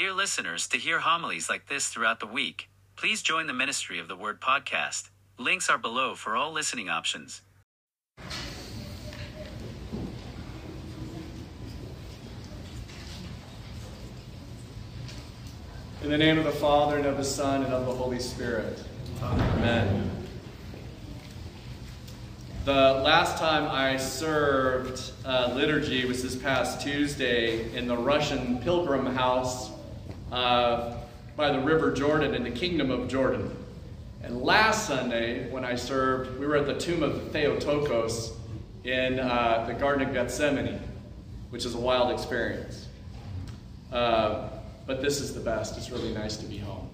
Dear listeners, to hear homilies like this throughout the week, please join the Ministry of the Word podcast. Links are below for all listening options. In the name of the Father, and of the Son, and of the Holy Spirit. Amen. The last time I served uh, liturgy was this past Tuesday in the Russian pilgrim house uh, by the River Jordan in the Kingdom of Jordan. And last Sunday, when I served, we were at the tomb of Theotokos in uh, the Garden of Gethsemane, which is a wild experience. Uh, but this is the best. It's really nice to be home.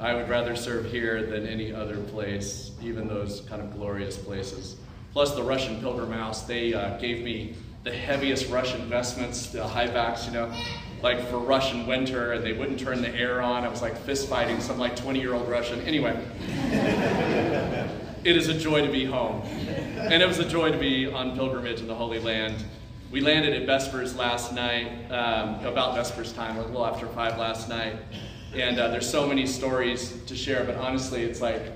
I would rather serve here than any other place, even those kind of glorious places. Plus, the Russian Pilgrim House, they uh, gave me the heaviest Russian vestments, the high backs, you know, like for Russian winter, and they wouldn't turn the air on. I was like fist fighting some like 20 year old Russian. Anyway, it is a joy to be home. And it was a joy to be on pilgrimage in the Holy Land. We landed at Vespers last night, um, about Vespers time, a little after five last night. And uh, there's so many stories to share, but honestly, it's like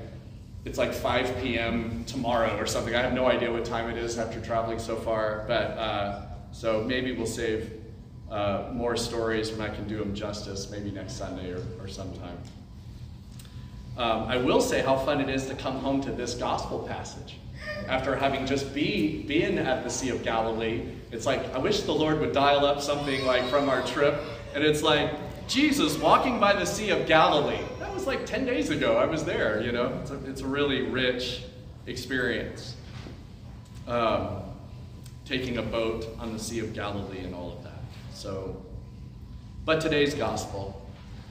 it's like 5 p.m. tomorrow or something. I have no idea what time it is after traveling so far, but uh, so maybe we'll save uh, more stories when I can do them justice, maybe next Sunday or, or sometime. Um, I will say how fun it is to come home to this gospel passage after having just be, been at the Sea of Galilee. It's like, I wish the Lord would dial up something like from our trip. And it's like, Jesus walking by the Sea of Galilee. That was like 10 days ago. I was there, you know. It's a, it's a really rich experience. Um, taking a boat on the Sea of Galilee and all of that. So, but today's gospel,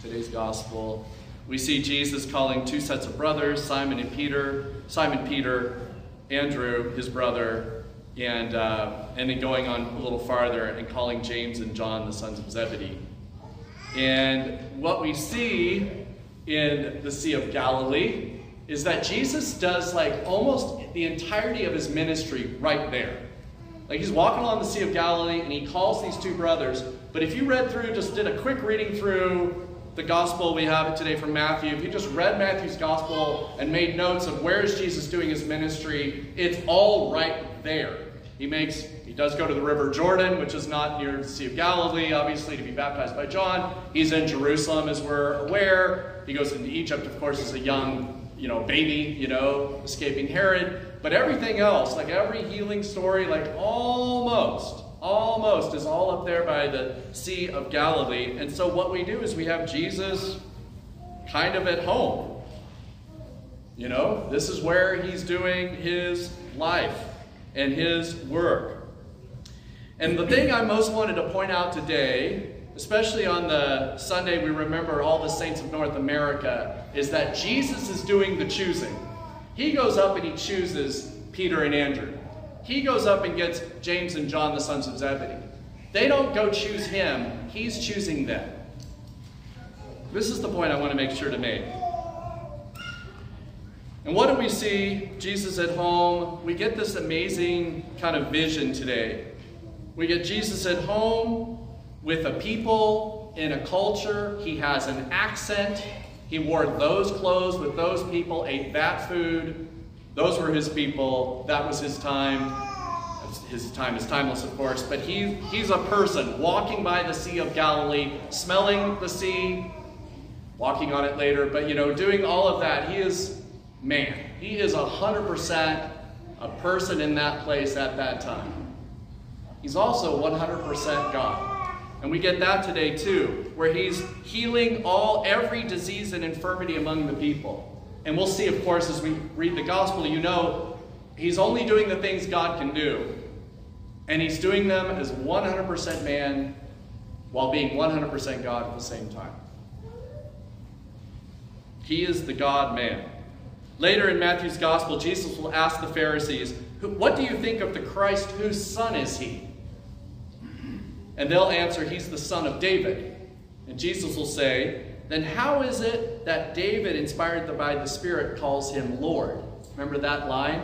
today's gospel, we see Jesus calling two sets of brothers, Simon and Peter, Simon Peter, Andrew, his brother, and, uh, and then going on a little farther and calling James and John, the sons of Zebedee. And what we see in the Sea of Galilee is that Jesus does like almost the entirety of his ministry right there. Like he's walking along the Sea of Galilee and he calls these two brothers. But if you read through, just did a quick reading through the gospel we have today from Matthew, if you just read Matthew's gospel and made notes of where is Jesus doing his ministry, it's all right there. He makes he does go to the river Jordan, which is not near the Sea of Galilee, obviously, to be baptized by John. He's in Jerusalem, as we're aware. He goes into Egypt, of course, as a young, you know, baby, you know, escaping Herod. But everything else, like every healing story, like almost, almost is all up there by the Sea of Galilee. And so what we do is we have Jesus kind of at home. You know, this is where he's doing his life and his work. And the thing I most wanted to point out today, especially on the Sunday we remember all the saints of North America, is that Jesus is doing the choosing. He goes up and he chooses Peter and Andrew. He goes up and gets James and John, the sons of Zebedee. They don't go choose him, he's choosing them. This is the point I want to make sure to make. And what do we see? Jesus at home. We get this amazing kind of vision today. We get Jesus at home with a people in a culture. He has an accent. He wore those clothes with those people, ate that food. Those were his people. That was his time. His time is timeless, of course, but he, he's a person walking by the Sea of Galilee, smelling the sea, walking on it later, but you know, doing all of that. He is man. He is 100% a person in that place at that time. He's also 100% God. And we get that today too, where he's healing all every disease and infirmity among the people. And we'll see, of course, as we read the gospel, you know, he's only doing the things God can do. And he's doing them as 100% man while being 100% God at the same time. He is the God man. Later in Matthew's gospel, Jesus will ask the Pharisees, What do you think of the Christ? Whose son is he? And they'll answer, He's the son of David. And Jesus will say, Then how is it that David, inspired by the Spirit, calls him Lord? Remember that line?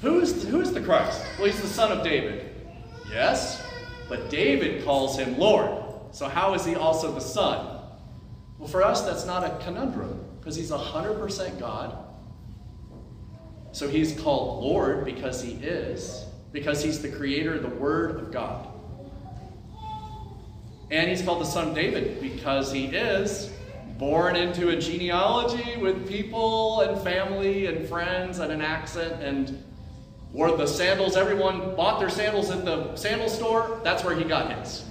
Who's, who's the Christ? Well, he's the son of David. Yes, but David calls him Lord. So, how is he also the Son? Well, for us, that's not a conundrum because he's 100% God. So, he's called Lord because he is, because he's the creator, the Word of God. And he's called the Son of David because he is born into a genealogy with people and family and friends and an accent and wore the sandals. Everyone bought their sandals at the sandal store. That's where he got his.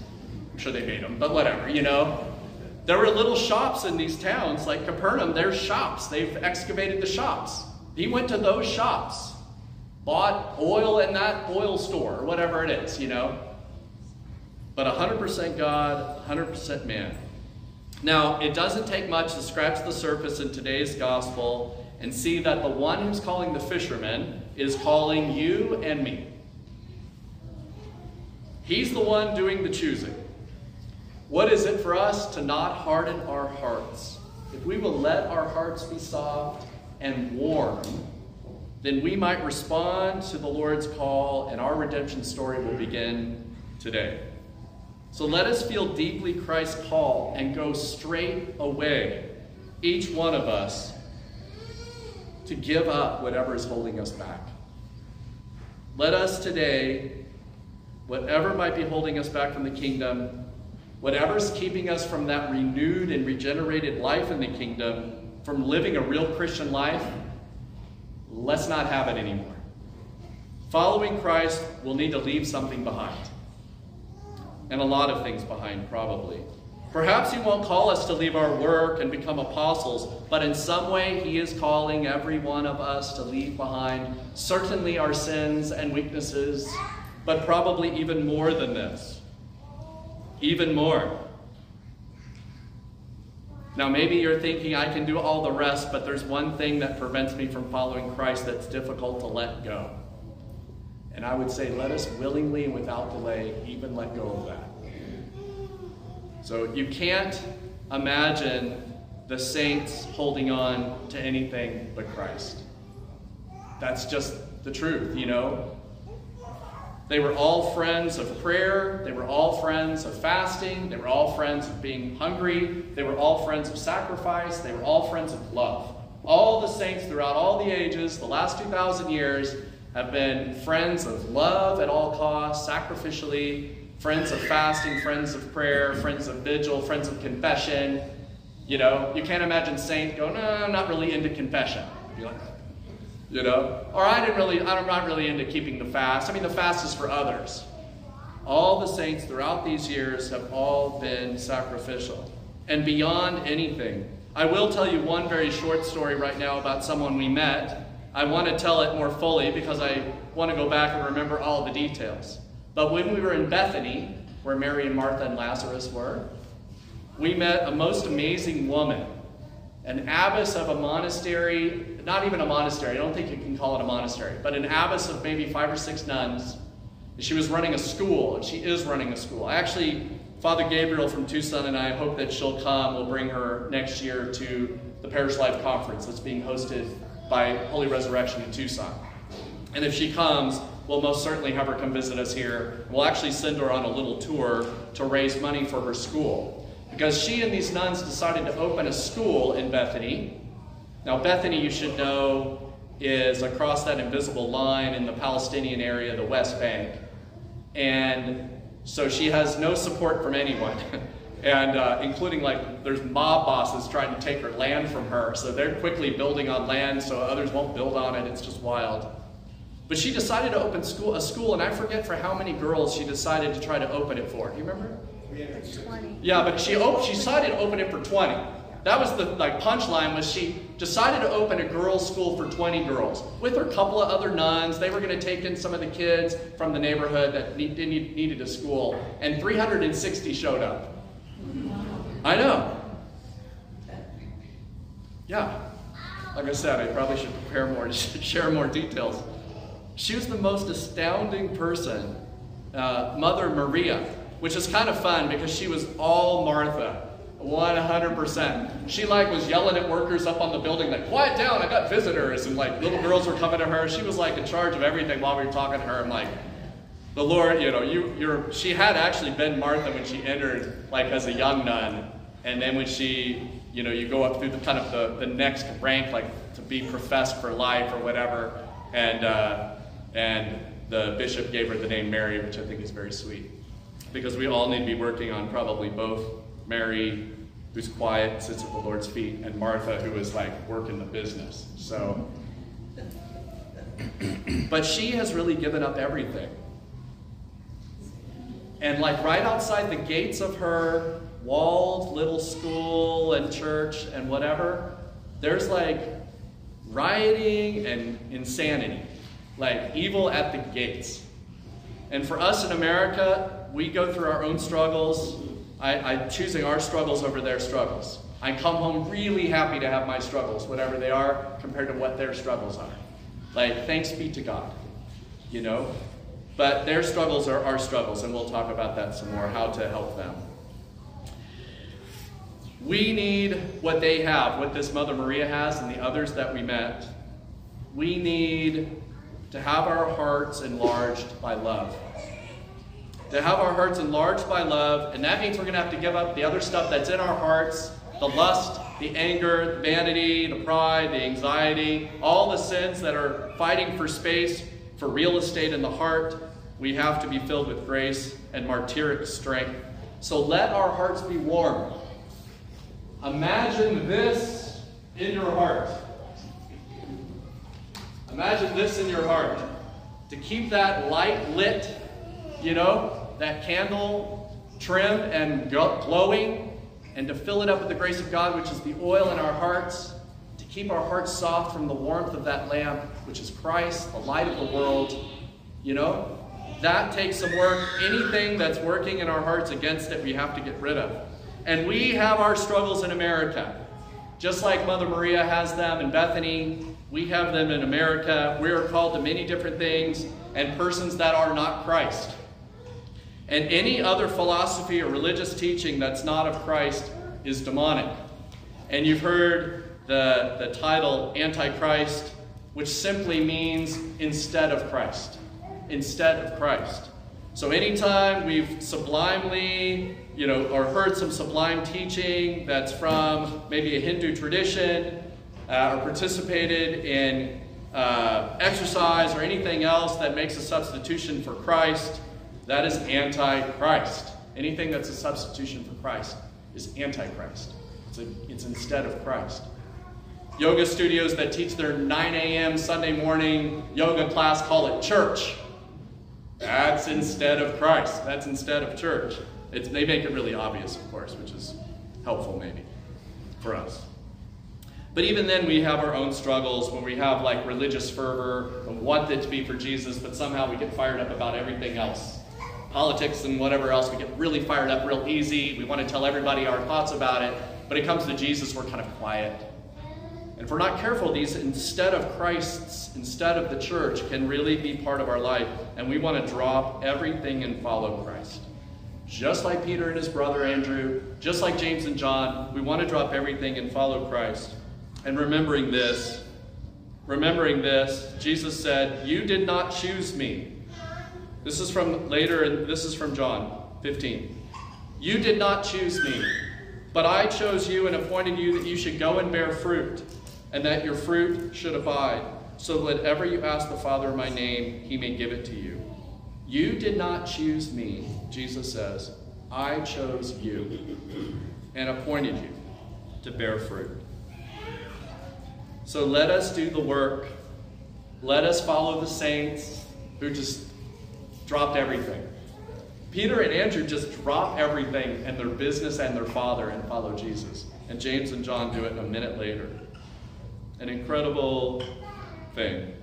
I'm sure they made them, but whatever, you know. There were little shops in these towns, like Capernaum, there's shops. They've excavated the shops. He went to those shops, bought oil in that oil store, or whatever it is, you know. But 100% God, 100% man. Now, it doesn't take much to scratch the surface in today's gospel and see that the one who's calling the fishermen is calling you and me. He's the one doing the choosing. What is it for us to not harden our hearts? If we will let our hearts be soft and warm, then we might respond to the Lord's call and our redemption story will begin today. So let us feel deeply Christ's call and go straight away, each one of us, to give up whatever is holding us back. Let us today, whatever might be holding us back from the kingdom, whatever's keeping us from that renewed and regenerated life in the kingdom, from living a real Christian life, let's not have it anymore. Following Christ will need to leave something behind. And a lot of things behind, probably. Perhaps He won't call us to leave our work and become apostles, but in some way He is calling every one of us to leave behind certainly our sins and weaknesses, but probably even more than this. Even more. Now, maybe you're thinking, I can do all the rest, but there's one thing that prevents me from following Christ that's difficult to let go. And I would say, let us willingly and without delay even let go of that. So you can't imagine the saints holding on to anything but Christ. That's just the truth, you know? They were all friends of prayer. They were all friends of fasting. They were all friends of being hungry. They were all friends of sacrifice. They were all friends of love. All the saints throughout all the ages, the last 2,000 years, have been friends of love at all costs, sacrificially, friends of fasting, friends of prayer, friends of vigil, friends of confession. You know, you can't imagine saint go, no, I'm not really into confession. Like, you know, or I didn't really, I'm not really into keeping the fast. I mean, the fast is for others. All the saints throughout these years have all been sacrificial and beyond anything. I will tell you one very short story right now about someone we met I want to tell it more fully because I want to go back and remember all the details. But when we were in Bethany, where Mary and Martha and Lazarus were, we met a most amazing woman, an abbess of a monastery, not even a monastery, I don't think you can call it a monastery, but an abbess of maybe five or six nuns. She was running a school, and she is running a school. Actually, Father Gabriel from Tucson and I hope that she'll come. We'll bring her next year to the Parish Life Conference that's being hosted by Holy Resurrection in Tucson. And if she comes, we'll most certainly have her come visit us here. We'll actually send her on a little tour to raise money for her school. Because she and these nuns decided to open a school in Bethany. Now, Bethany, you should know, is across that invisible line in the Palestinian area, the West Bank. And so she has no support from anyone. and uh, including like there's mob bosses trying to take her land from her so they're quickly building on land so others won't build on it it's just wild but she decided to open school a school and i forget for how many girls she decided to try to open it for do you remember Yeah, 20. yeah but she op- she decided to open it for 20 that was the like punchline was she decided to open a girls school for 20 girls with her couple of other nuns they were going to take in some of the kids from the neighborhood that need, needed a school and 360 showed up I know. Yeah. Like I said, I probably should prepare more to share more details. She was the most astounding person, uh, Mother Maria, which is kind of fun because she was all Martha. 100%. She like was yelling at workers up on the building like, quiet down, I got visitors. And like little girls were coming to her. She was like in charge of everything while we were talking to her. I'm like, the Lord, you know, you, you're, she had actually been Martha when she entered, like as a young nun. And then when she, you know, you go up through the kind of the, the next rank, like to be professed for life or whatever. And, uh, and the bishop gave her the name Mary, which I think is very sweet. Because we all need to be working on probably both Mary, who's quiet, sits at the Lord's feet, and Martha, who is like working the business. So, but she has really given up everything. And like right outside the gates of her walled little school and church and whatever, there's like rioting and insanity, like evil at the gates. And for us in America, we go through our own struggles. I, am choosing our struggles over their struggles. I come home really happy to have my struggles, whatever they are, compared to what their struggles are. Like, thanks be to God, you know? But their struggles are our struggles, and we'll talk about that some more, how to help them. We need what they have, what this Mother Maria has, and the others that we met. We need to have our hearts enlarged by love. To have our hearts enlarged by love, and that means we're going to have to give up the other stuff that's in our hearts the lust, the anger, the vanity, the pride, the anxiety, all the sins that are fighting for space, for real estate in the heart. We have to be filled with grace and martyric strength. So let our hearts be warm. Imagine this in your heart. Imagine this in your heart. To keep that light lit, you know, that candle trimmed and glowing, and to fill it up with the grace of God, which is the oil in our hearts, to keep our hearts soft from the warmth of that lamp, which is Christ, the light of the world. You know, that takes some work. Anything that's working in our hearts against it, we have to get rid of. And we have our struggles in America. Just like Mother Maria has them in Bethany, we have them in America. We are called to many different things and persons that are not Christ. And any other philosophy or religious teaching that's not of Christ is demonic. And you've heard the, the title Antichrist, which simply means instead of Christ. Instead of Christ. So anytime we've sublimely, you know, or heard some sublime teaching that's from maybe a Hindu tradition, uh, or participated in uh, exercise or anything else that makes a substitution for Christ, that is anti-Christ. Anything that's a substitution for Christ is anti-Christ. It's, it's instead of Christ. Yoga studios that teach their 9 a.m. Sunday morning yoga class call it church. That's instead of Christ. That's instead of church. It's, they make it really obvious, of course, which is helpful maybe for us. But even then, we have our own struggles when we have like religious fervor and want it to be for Jesus, but somehow we get fired up about everything else politics and whatever else, we get really fired up real easy. We want to tell everybody our thoughts about it. But it comes to Jesus, we're kind of quiet. And if we're not careful, these instead of Christ's, instead of the church, can really be part of our life. And we want to drop everything and follow Christ. Just like Peter and his brother Andrew, just like James and John, we want to drop everything and follow Christ. And remembering this, remembering this, Jesus said, You did not choose me, this is from later, and this is from John 15. You did not choose me, but I chose you and appointed you that you should go and bear fruit, and that your fruit should abide, so that whatever you ask the Father in my name, he may give it to you. You did not choose me, Jesus says. I chose you and appointed you to bear fruit. So let us do the work. Let us follow the saints who just dropped everything. Peter and Andrew just drop everything and their business and their father and follow Jesus. And James and John do it a minute later. An incredible thing.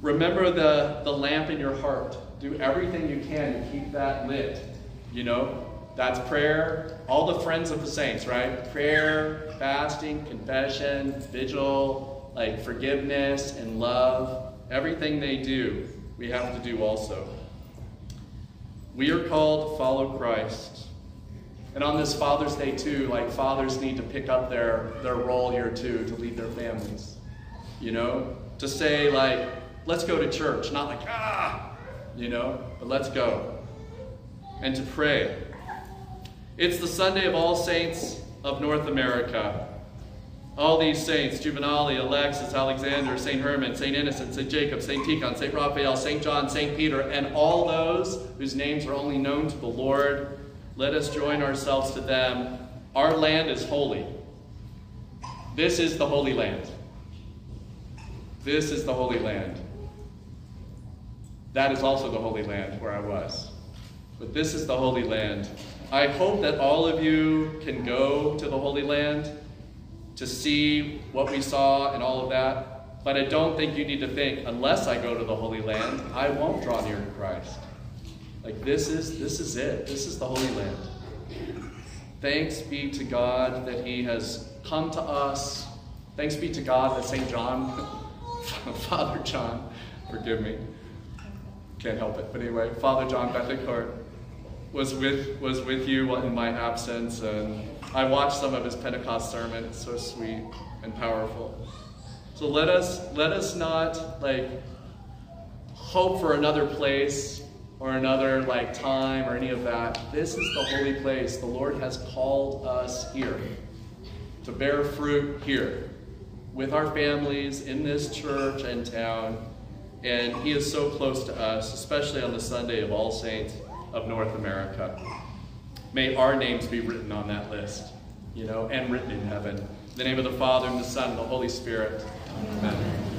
Remember the, the lamp in your heart. Do everything you can to keep that lit. You know, that's prayer. All the friends of the saints, right? Prayer, fasting, confession, vigil, like forgiveness and love. Everything they do we have to do also. We are called to follow Christ. And on this Father's Day, too, like fathers need to pick up their, their role here, too, to lead their families. You know? To say, like, let's go to church, not like, ah, you know, but let's go. And to pray. It's the Sunday of All Saints of North America. All these saints, Juvenali, Alexis, Alexander, St. Herman, St. Innocent, St. Jacob, St. Tikhon, St. Raphael, St. John, St. Peter, and all those whose names are only known to the Lord, let us join ourselves to them. Our land is holy. This is the Holy Land. This is the Holy Land. That is also the Holy Land where I was. But this is the Holy Land. I hope that all of you can go to the Holy Land to see what we saw and all of that. But I don't think you need to think, unless I go to the Holy Land, I won't draw near to Christ. Like this is this is it. This is the Holy Land. Thanks be to God that He has come to us. Thanks be to God that St. John, Father John, forgive me, can't help it. But anyway, Father John Bethencourt was with was with you in my absence, and I watched some of his Pentecost sermon. It's so sweet and powerful. So let us let us not like hope for another place or another like time or any of that. This is the holy place. The Lord has called us here to bear fruit here with our families in this church and town. And He is so close to us, especially on the Sunday of All Saints of North America. May our names be written on that list, you know, and written in heaven. In the name of the Father, and the Son, and the Holy Spirit. Amen.